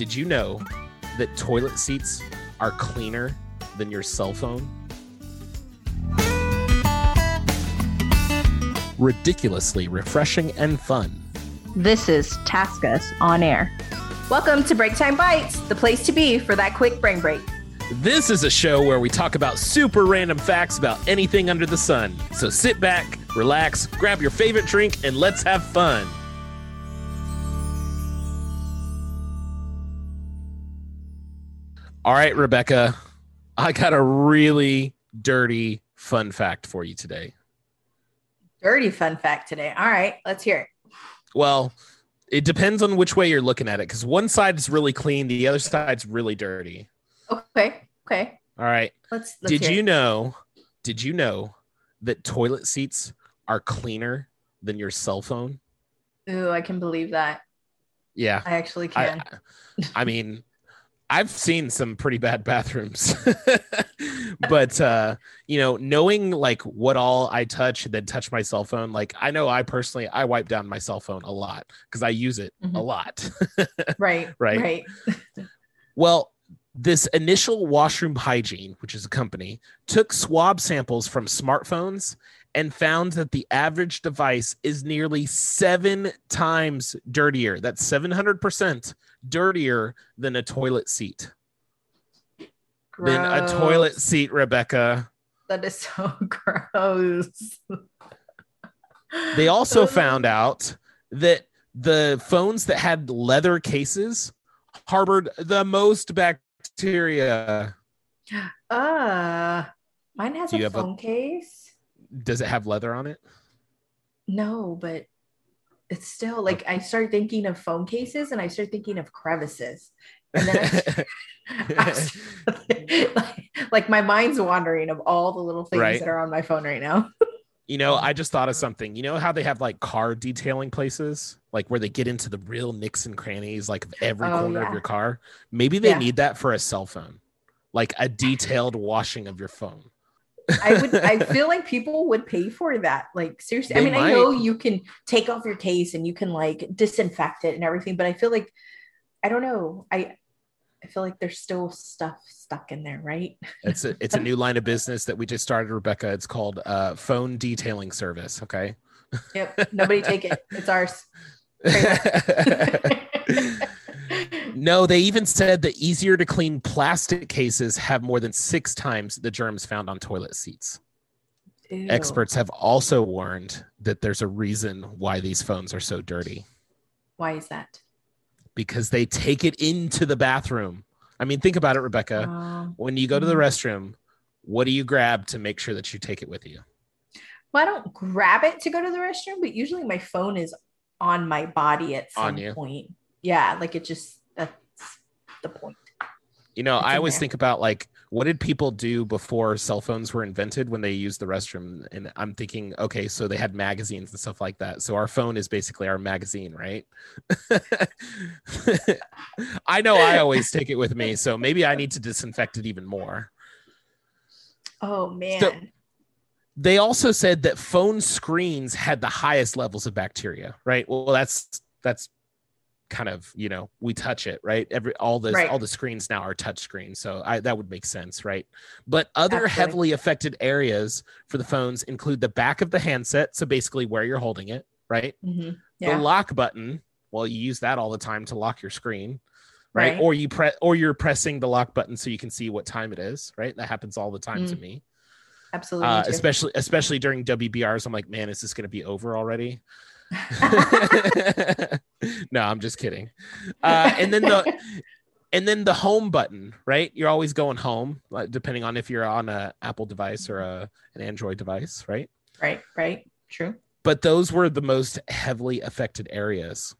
Did you know that toilet seats are cleaner than your cell phone? Ridiculously refreshing and fun. This is TaskUs on Air. Welcome to Breaktime Bites, the place to be for that quick brain break. This is a show where we talk about super random facts about anything under the sun. So sit back, relax, grab your favorite drink, and let's have fun. All right, Rebecca, I got a really dirty fun fact for you today. Dirty fun fact today. All right, let's hear it. Well, it depends on which way you're looking at it because one side is really clean, the other side's really dirty. Okay. Okay. All right. Let's. let's Did you it. know? Did you know that toilet seats are cleaner than your cell phone? Ooh, I can believe that. Yeah. I actually I, can. I mean, I've seen some pretty bad bathrooms, but uh, you know, knowing like what all I touch and then touch my cell phone, like I know I personally I wipe down my cell phone a lot because I use it a Mhm. lot. right. right. Right. Well, this Initial Washroom Hygiene, which is a company, took swab samples from smartphones and found that the average device is nearly seven times dirtier. That's 700% dirtier than a toilet seat. Than a toilet seat, Rebecca. That is so gross. They also found out that the phones that had leather cases harbored the most bacteria. Uh, mine has Do a have a- phone case. Does it have leather on it? No, but it's still like I start thinking of phone cases and I start thinking of crevices. And then I, like, like my mind's wandering of all the little things Right. that are on my phone right now. You know, I just thought of something. You know how they have like car detailing places, like where they get into the real nicks and crannies, like of every Oh, corner yeah. of your car. Maybe they Yeah. need that for a cell phone, like a detailed washing of your phone. I would I feel like people would pay for that. Like seriously. I They mean, I know you can take off your case and you can like disinfect it and everything, but I feel like I don't know. I I feel like there's still stuff stuck in there, right? It's a it's a new line of business that we just started, Rebecca. It's called uh, phone detailing service. Okay. Yep. Nobody take it. It's ours. no, they even said that easier to clean plastic cases have more than six times the germs found on toilet seats. Ew. Experts have also warned that there's a reason why these phones are so dirty Why is that? because they take it into the bathroom. I mean, think about it, Rebecca. Um, when you go to the mhm. restroom, what do you grab to make sure that you take it with you? well, I don't grab it to go to the restroom, but usually my phone is on my body at On some you. point. Yeah, like it just that's the point. You know, It's I always there. think about like, what did people do before cell phones were invented when they used the restroom? And I'm thinking, okay, so they had magazines and stuff like that. So our phone is basically our magazine, right? I know I always take it with me. So maybe I need to disinfect it even more. Oh man. They also said that phone screens had the highest levels of bacteria, right? Well, that's that's kind of you know we touch it, right? Every all the Right. all the screens now are touch screens, so I, that would make sense, right? But other Absolutely. heavily affected areas for the phones include the back of the handset, so basically where you're holding it, right? Mhm. The lock button, well, you use that all the time to lock your screen, right? Right. Or you press or you're pressing the lock button so you can see what time it is, right? That happens all the time to Mm. me Absolutely. uh, especially especially during WBRs. I'm like, man, is this going to be over already? no, I'm just kidding. Uh, and then the and then the home button, right? You're always going home, depending on if you're on a Apple device or a, an Android device, right? right, right. True. But those were the most heavily affected areas,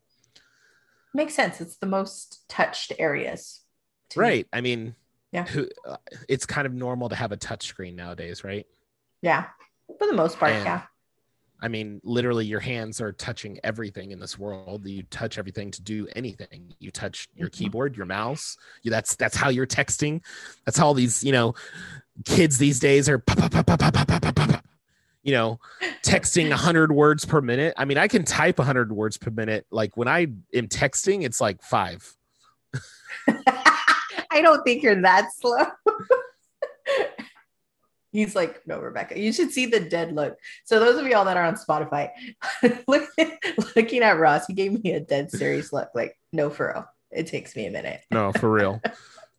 Makes sense. It's the most touched areas. to me. right? I mean, Yeah. who, uh, it's kind of normal to have a touch screen nowadays, right? Yeah. For the most part, And- yeah. I mean, literally, your hands are touching everything in this world. You touch everything to do anything. You touch your keyboard, your mouse. You, that's that's how you're texting. That's how all these you know kids these days are. You know, texting 100 words per minute. I mean, I can type 100 words per minute. Like when I am texting, it's like five. I don't think you're that slow. He's like, no, Rebecca, you should see the dead look. So those of y'all that are on Spotify, look, looking at Ross, he gave me a dead serious look. Like, no, for real. It takes me a minute. No, for real.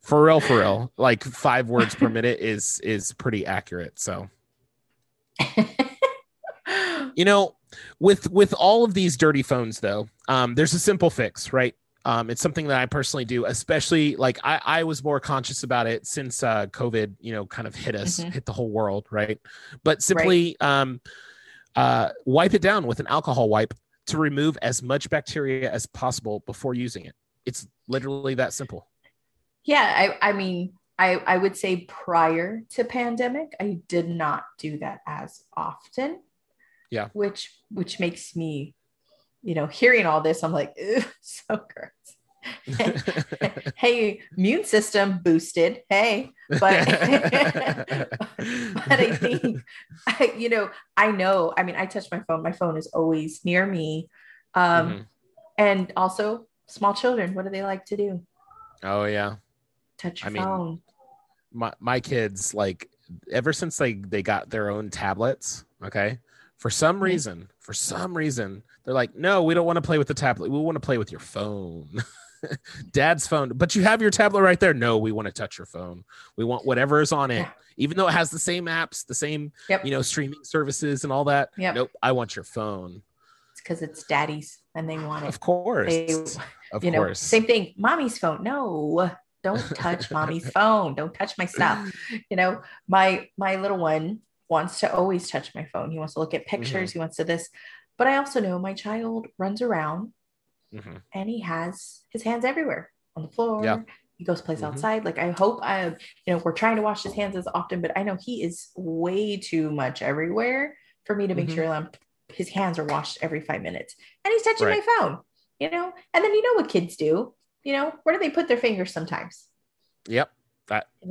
for real, for real. Like five words per minute is is pretty accurate. So you know, with with all of these dirty phones though, um, there's a simple fix, right? Um, it's something that I personally do, especially like I, I was more conscious about it since uh, COVID, you know, kind of hit us, Mhm. hit the whole world, right? But simply um, uh, wipe it down with an alcohol wipe to remove as much bacteria as possible before using it. It's literally that simple. yeah, I, I mean, I, I would say prior to pandemic, I did not do that as often. Yeah. Which which makes me, you know, hearing all this, I'm like, so gross. hey, immune system boosted. Hey, but but I think I, you know, I know. I mean, I touch my phone. My phone is always near me. Um, Mhm. and also small children, what do they like to do? Oh yeah. Touch your I mean, phone. my my kids like ever since they they got their own tablets okay for some reason for some reason they're like no we don't want to play with the tablet we want to play with your phone dad's phone but you have your tablet right there no we want to touch your phone we want whatever is on it Yeah. even though it has the same apps the same Yep. you know streaming services and all that Yep. nope i want your phone It's because it's daddy's and they want it. of course They, of you know, course same thing. Mommy's phone. No, don't touch mommy's phone. Don't touch my stuff. You know, my my little one wants to always touch my phone. He wants to look at pictures. Mm-hmm. He wants to this. But I also know my child runs around Mhm. and he has his hands everywhere on the floor. Yeah. He goes plays Mhm. outside. Like I hope I, you know, we're trying to wash his hands as often, but I know he is way too much everywhere for me to make Mhm. sure I'm, his hands are washed every five minutes. And he's touching Right. my phone, you know. And then you know what kids do, you know, where do they put their fingers sometimes? yep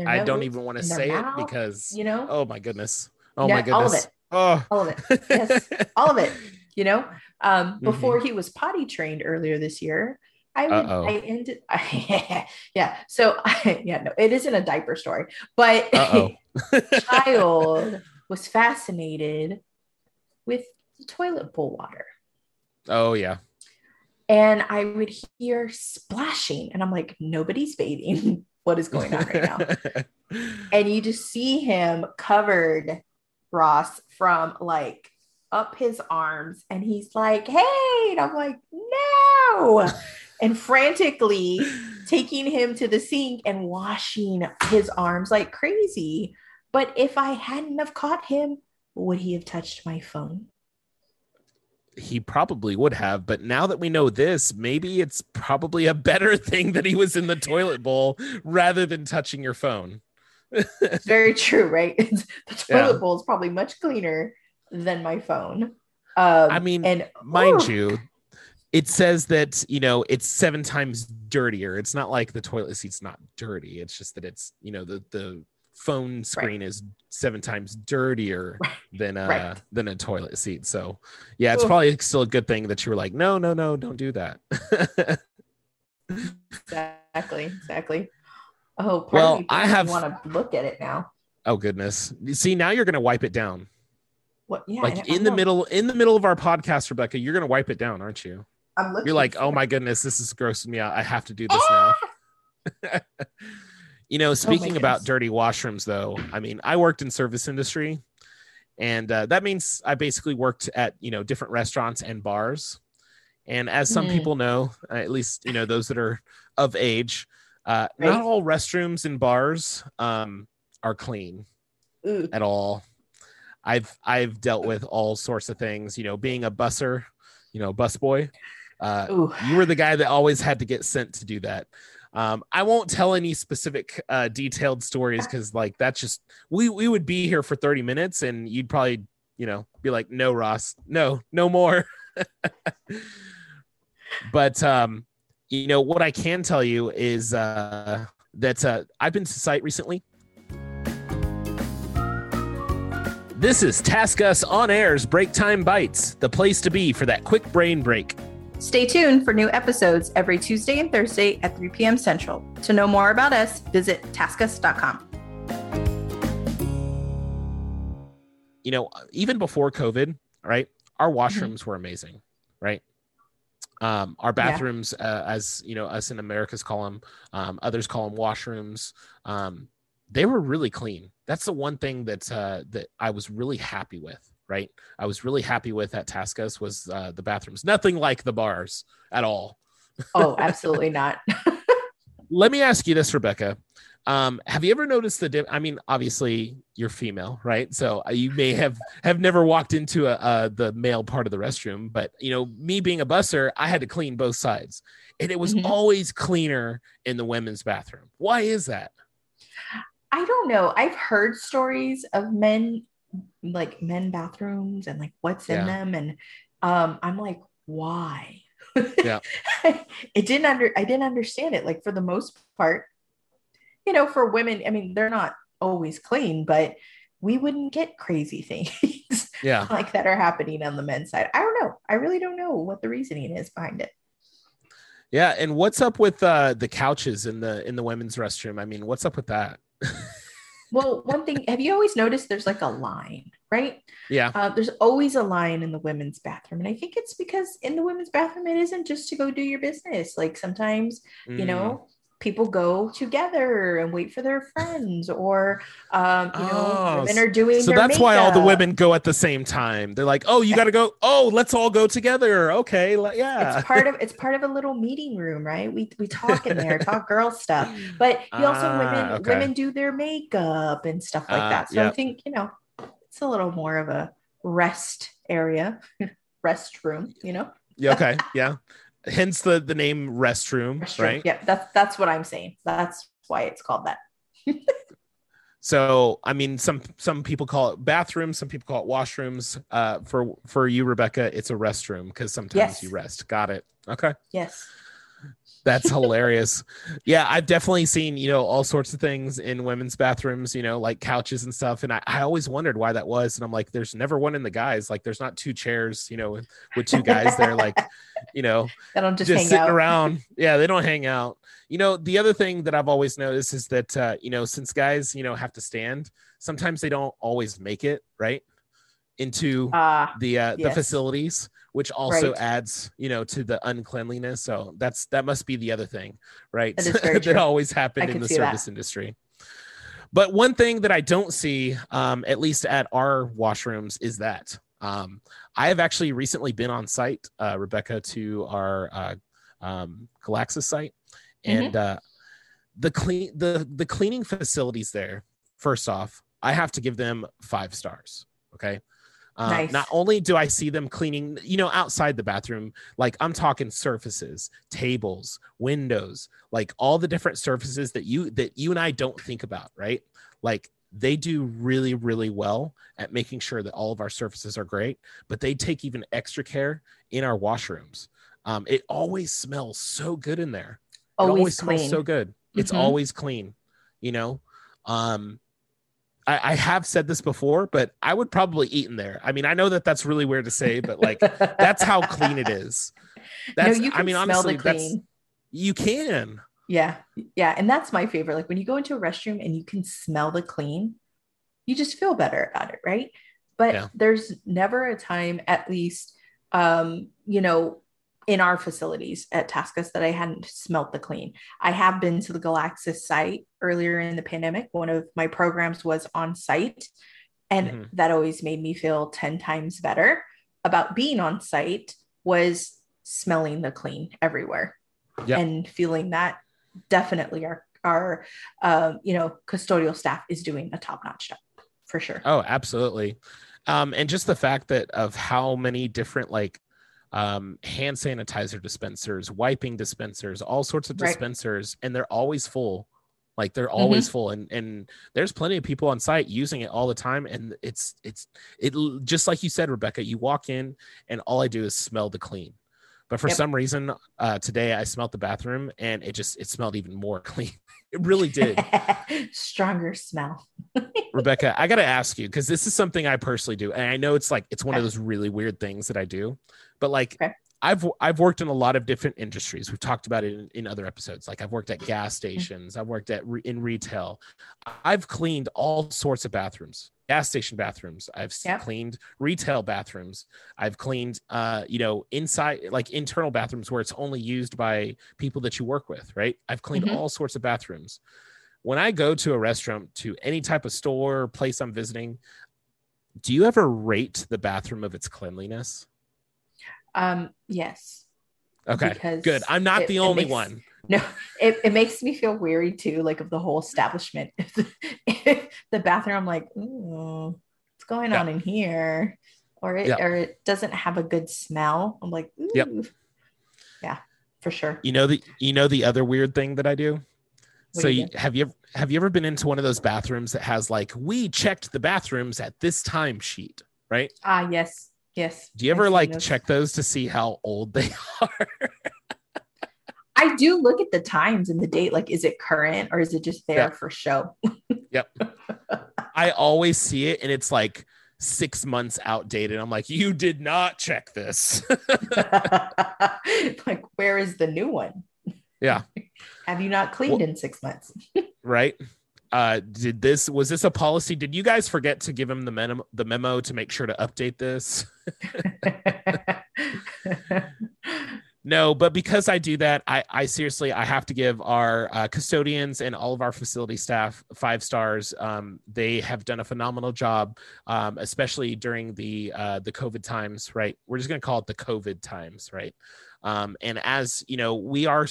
i don't even want to say mouth, it because you know, oh my goodness oh Yeah, my all of it. oh all of it. Yes. all of it you know um Mm-hmm. before he was potty trained earlier this year i would Uh-oh. i ended yeah so I, yeah no it isn't a diaper story but child was fascinated with the toilet bowl water oh yeah and i would hear splashing and i'm like nobody's bathing what is going on right now and you just see him covered Ross from like up his arms and he's like hey! And I'm like no! And frantically taking him to the sink and washing his arms like crazy. But if I hadn't have caught him would he have touched my phone? He probably would have, but now that we know this, maybe it's probably a better thing that he was in the toilet bowl rather than touching your phone. It's very true right the toilet Yeah. bowl is probably much cleaner than my phone um, I mean, and Mind Ooh. you, it says that, you know, it's seven times dirtier. It's not like the toilet seat's not dirty. It's just that it's, you know, the the phone screen is seven times dirtier Right. than a Right. than a toilet seat. So yeah, it's Oof. probably still a good thing that you were like, no, no, no, don't do that. Exactly, exactly. Oh, Well, I have- want to look at it now. oh goodness. See, now you're gonna wipe it down. What? Yeah, like in the middle in the middle of our podcast rebecca you're gonna wipe it down aren't you I'm looking. you're like oh my goodness this is grossing me out i have to do this now you know speaking about dirty washrooms though i mean i worked in service industry and uh, that means i basically worked at you know different restaurants and bars and as some Mm. people know at least you know those that are of age uh, Right. not all restrooms and bars um, are clean Ooh, at all. I've I've dealt with all sorts of things, you know, being a busser, you know, busboy. Uh, ooh. you were the guy that always had to get sent to do that. Um, I won't tell any specific uh, detailed stories because like that's just we we would be here for 30 minutes and you'd probably you know be like no Ross no no more. but um, you know what I can tell you is uh, that uh, I've been to site recently. This is TaskUs on Air's Breaktime Bites, the place to be for that quick brain break. Stay tuned for new episodes every Tuesday and Thursday at 3 p.m. Central. To know more about us, visit taskus.com. You know, even before COVID, right? Our Mm-hmm. washrooms were amazing, right? Um, our bathrooms, uh, as you know, us in America's call them, um, others call them washrooms. Um, they were really clean. That's the one thing that uh, that I was really happy with. Right, I was really happy with at TaskUs was uh, the bathrooms. Nothing like the bars at all. Oh, absolutely not. Let me ask you this, Rebecca. Um, have you ever noticed the? I mean, obviously you're female, right? So uh, you may have have never walked into a, uh the male part of the restroom, but you know, me being a busser, I had to clean both sides, and it was Mhm. always cleaner in the women's bathroom. Why is that? I don't know. I've heard stories of men, like men bathrooms and like what's in Yeah. them. And um, I'm like, why? Yeah. it didn't under I didn't understand it. Like for the most part, you know, for women, I mean, they're not always clean, but we wouldn't get crazy things Yeah, like that are happening on the men's side. I don't know. I really don't know what the reasoning is behind it. yeah. And what's up with uh, the couches in the in the women's restroom? I mean, what's up with that? Well, one thing, have you always noticed there's like a line, right? Yeah, Uh, there's always a line in the women's bathroom. And I think it's because in the women's bathroom, it isn't just to go do your business. Like sometimes, you Mm. know, people go together and wait for their friends, or, um, you know, Oh, women are doing So that's why all the women go at the same time. They're like, "Oh, you got to go. Oh, let's all go together." Okay, yeah. It's part of it's part of a little meeting room, right? We we talk in there, talk girl stuff. But you also Ah, women okay. women do their makeup and stuff like Ah, that. So I think you know it's a little more of a rest area, restroom. You know, Yeah, okay, yeah. Hence the the name restroom, Restroom. right? Yeah, that's that's what I'm saying. That's why it's called that. So, I mean, some some people call it bathrooms, some people call it washrooms. Uh, for for you, Rebecca, it's a restroom because sometimes Yes. you rest. Got it. Okay, Yes. That's hilarious. Yeah, I've definitely seen you know all sorts of things in women's bathrooms. You know, like couches and stuff, and I, I always wondered why that was. And I'm like, there's never one in the guys. Like, there's not two chairs. You know, with, two guys there, like, you know, they don't just, just hang sitting out. around. Yeah, they don't hang out. You know, the other thing that I've always noticed is that uh, you know, since guys, you know, have to stand, sometimes they don't always make it right into Ah, the uh, the yes. facilities, which also Right. adds, you know, to the uncleanliness. So that's that must be the other thing, right? That that always happened in the see that. service industry. But one thing that I don't see, um, at least at our washrooms, is that um, I have actually recently been on site, uh, Rebecca, to our uh, um, Galaxis site, Mm-hmm. and uh, the clean the the cleaning facilities there. First off, I have to give them five stars. Okay. Uh, Nice. Not only do I see them cleaning, you know, outside the bathroom, like I'm talking surfaces, tables, windows, like all the different surfaces that you that you and I don't think about, right? Like they do really, really well at making sure that all of our surfaces are great, but they take even extra care in our washrooms. Um, it always smells so good in there it always, always clean. smells so good. It's Mhm. always clean, you know. Um, I, I have said this before, but I would probably eat in there. I mean, I know that that's really weird to say, but like that's how clean it is. That's, no, you can I mean, smell honestly, the that's clean. you can. Yeah, yeah, and that's my favorite. Like when you go into a restroom and you can smell the clean, you just feel better about it, right? But Yeah. there's never a time, at least, um, you know, in our facilities at TaskUs that I hadn't smelt the clean. I have been to the Galaxis site earlier in the pandemic. One of my programs was on site, and Mhm. that always made me feel 10 times better about being on site was smelling the clean everywhere Yep. and feeling that definitely our our um, you know custodial staff is doing a top-notch job for sure Oh, absolutely. Um, and just the fact that of how many different like um, hand sanitizer dispensers, wiping dispensers, all sorts of Right. dispensers, and they're always full. Like they're always full, and and there's plenty of people on site using it all the time, and it's it's it just like you said, Rebecca. You walk in, and all I do is smell the clean. But for Yep. some reason, uh, today I smelled the bathroom, and it just it smelled even more clean. It really did. stronger smell Rebecca, I got to ask you because this is something I personally do. And I know it's like, it's one of those really weird things that I do. But like, Okay. I've I've worked in a lot of different industries. We've talked about it in, in other episodes. Like I've worked at gas stations, I've worked at re, in retail. I've cleaned all sorts of bathrooms, gas station bathrooms. I've Yep. cleaned retail bathrooms. I've cleaned, uh, you know, inside like internal bathrooms where it's only used by people that you work with. Right. I've cleaned Mhm. all sorts of bathrooms. When I go to a restaurant, to any type of store, place I'm visiting, do you ever rate the bathroom of its cleanliness? Um, yes. Okay, Because good. I'm not it- the only makes- one. No, it, it makes me feel weary too, like of the whole establishment. The, bathroom, I'm like, "Ooh, what's going Yeah. on in here? Or it Yeah. or it doesn't have a good smell. I'm like, Ooh. Yep. Yeah, for sure. You know the you know the other weird thing that I do. What so you have you have you ever been into one of those bathrooms that has like we checked the bathrooms at this time sheet, right? Ah, yes, yes. Do you ever like those. check those to see how old they are? I do look at the times and the date. Like, is it current or is it just there for show? Yep. I always see it and it's like six months outdated. I'm like, you did not check this. like, where is the new one? Yeah. Have you not cleaned in six months? right? Uh, did this was this a policy? Did you guys forget to give him the memo the memo to make sure to update this? No, but because I do that, I, I seriously I have to give our uh, custodians and all of our facility staff five stars. Um, they have done a phenomenal job, um, especially during the uh, the COVID times. Right, we're just going to call it the COVID times, right? Um, and as you know, we are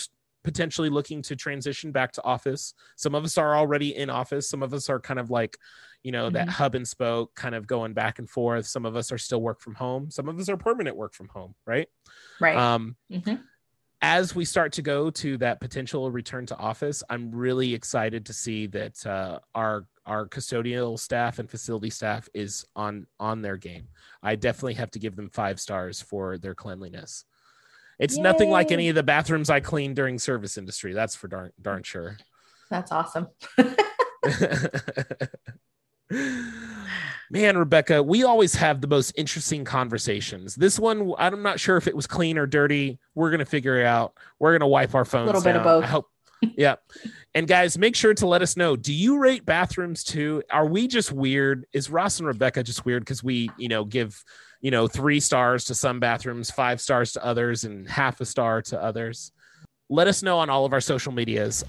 potentially looking to transition back to office. Some of us are already in office. Some of us are kind of like, you know, that Mhm. hub and spoke, kind of going back and forth. Some of us are still work from home. Some of us are permanent work from home, right? right. Um, Mhm. as we start to go to that potential return to office, I'm really excited to see that uh, our our custodial staff and facility staff is on on their game. I definitely have to give them five stars for their cleanliness. It's nothing like any of the bathrooms I cleaned during service industry. That's for darn darn sure. That's awesome. Man, Rebecca, we always have the most interesting conversations. This one, I'm not sure if it was clean or dirty. We're gonna figure it out. We're gonna wipe our phones. A Little bit of both. I hope. Yeah. And guys, make sure to let us know. Do you rate bathrooms too? Are we just weird? Is Ross and Rebecca just weird because we, you know, give, you know, three stars to some bathrooms, five stars to others, and half a star to others? Let us know on all of our social medias.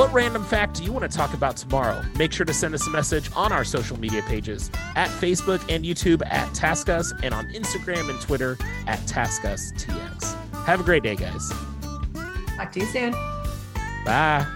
What random fact do you want to talk about tomorrow? Make sure to send us a message on our social media pages at Facebook and YouTube at TaskUs and on Instagram and Twitter at TaskUsTX. Have a great day, guys. Talk to you soon. Bye.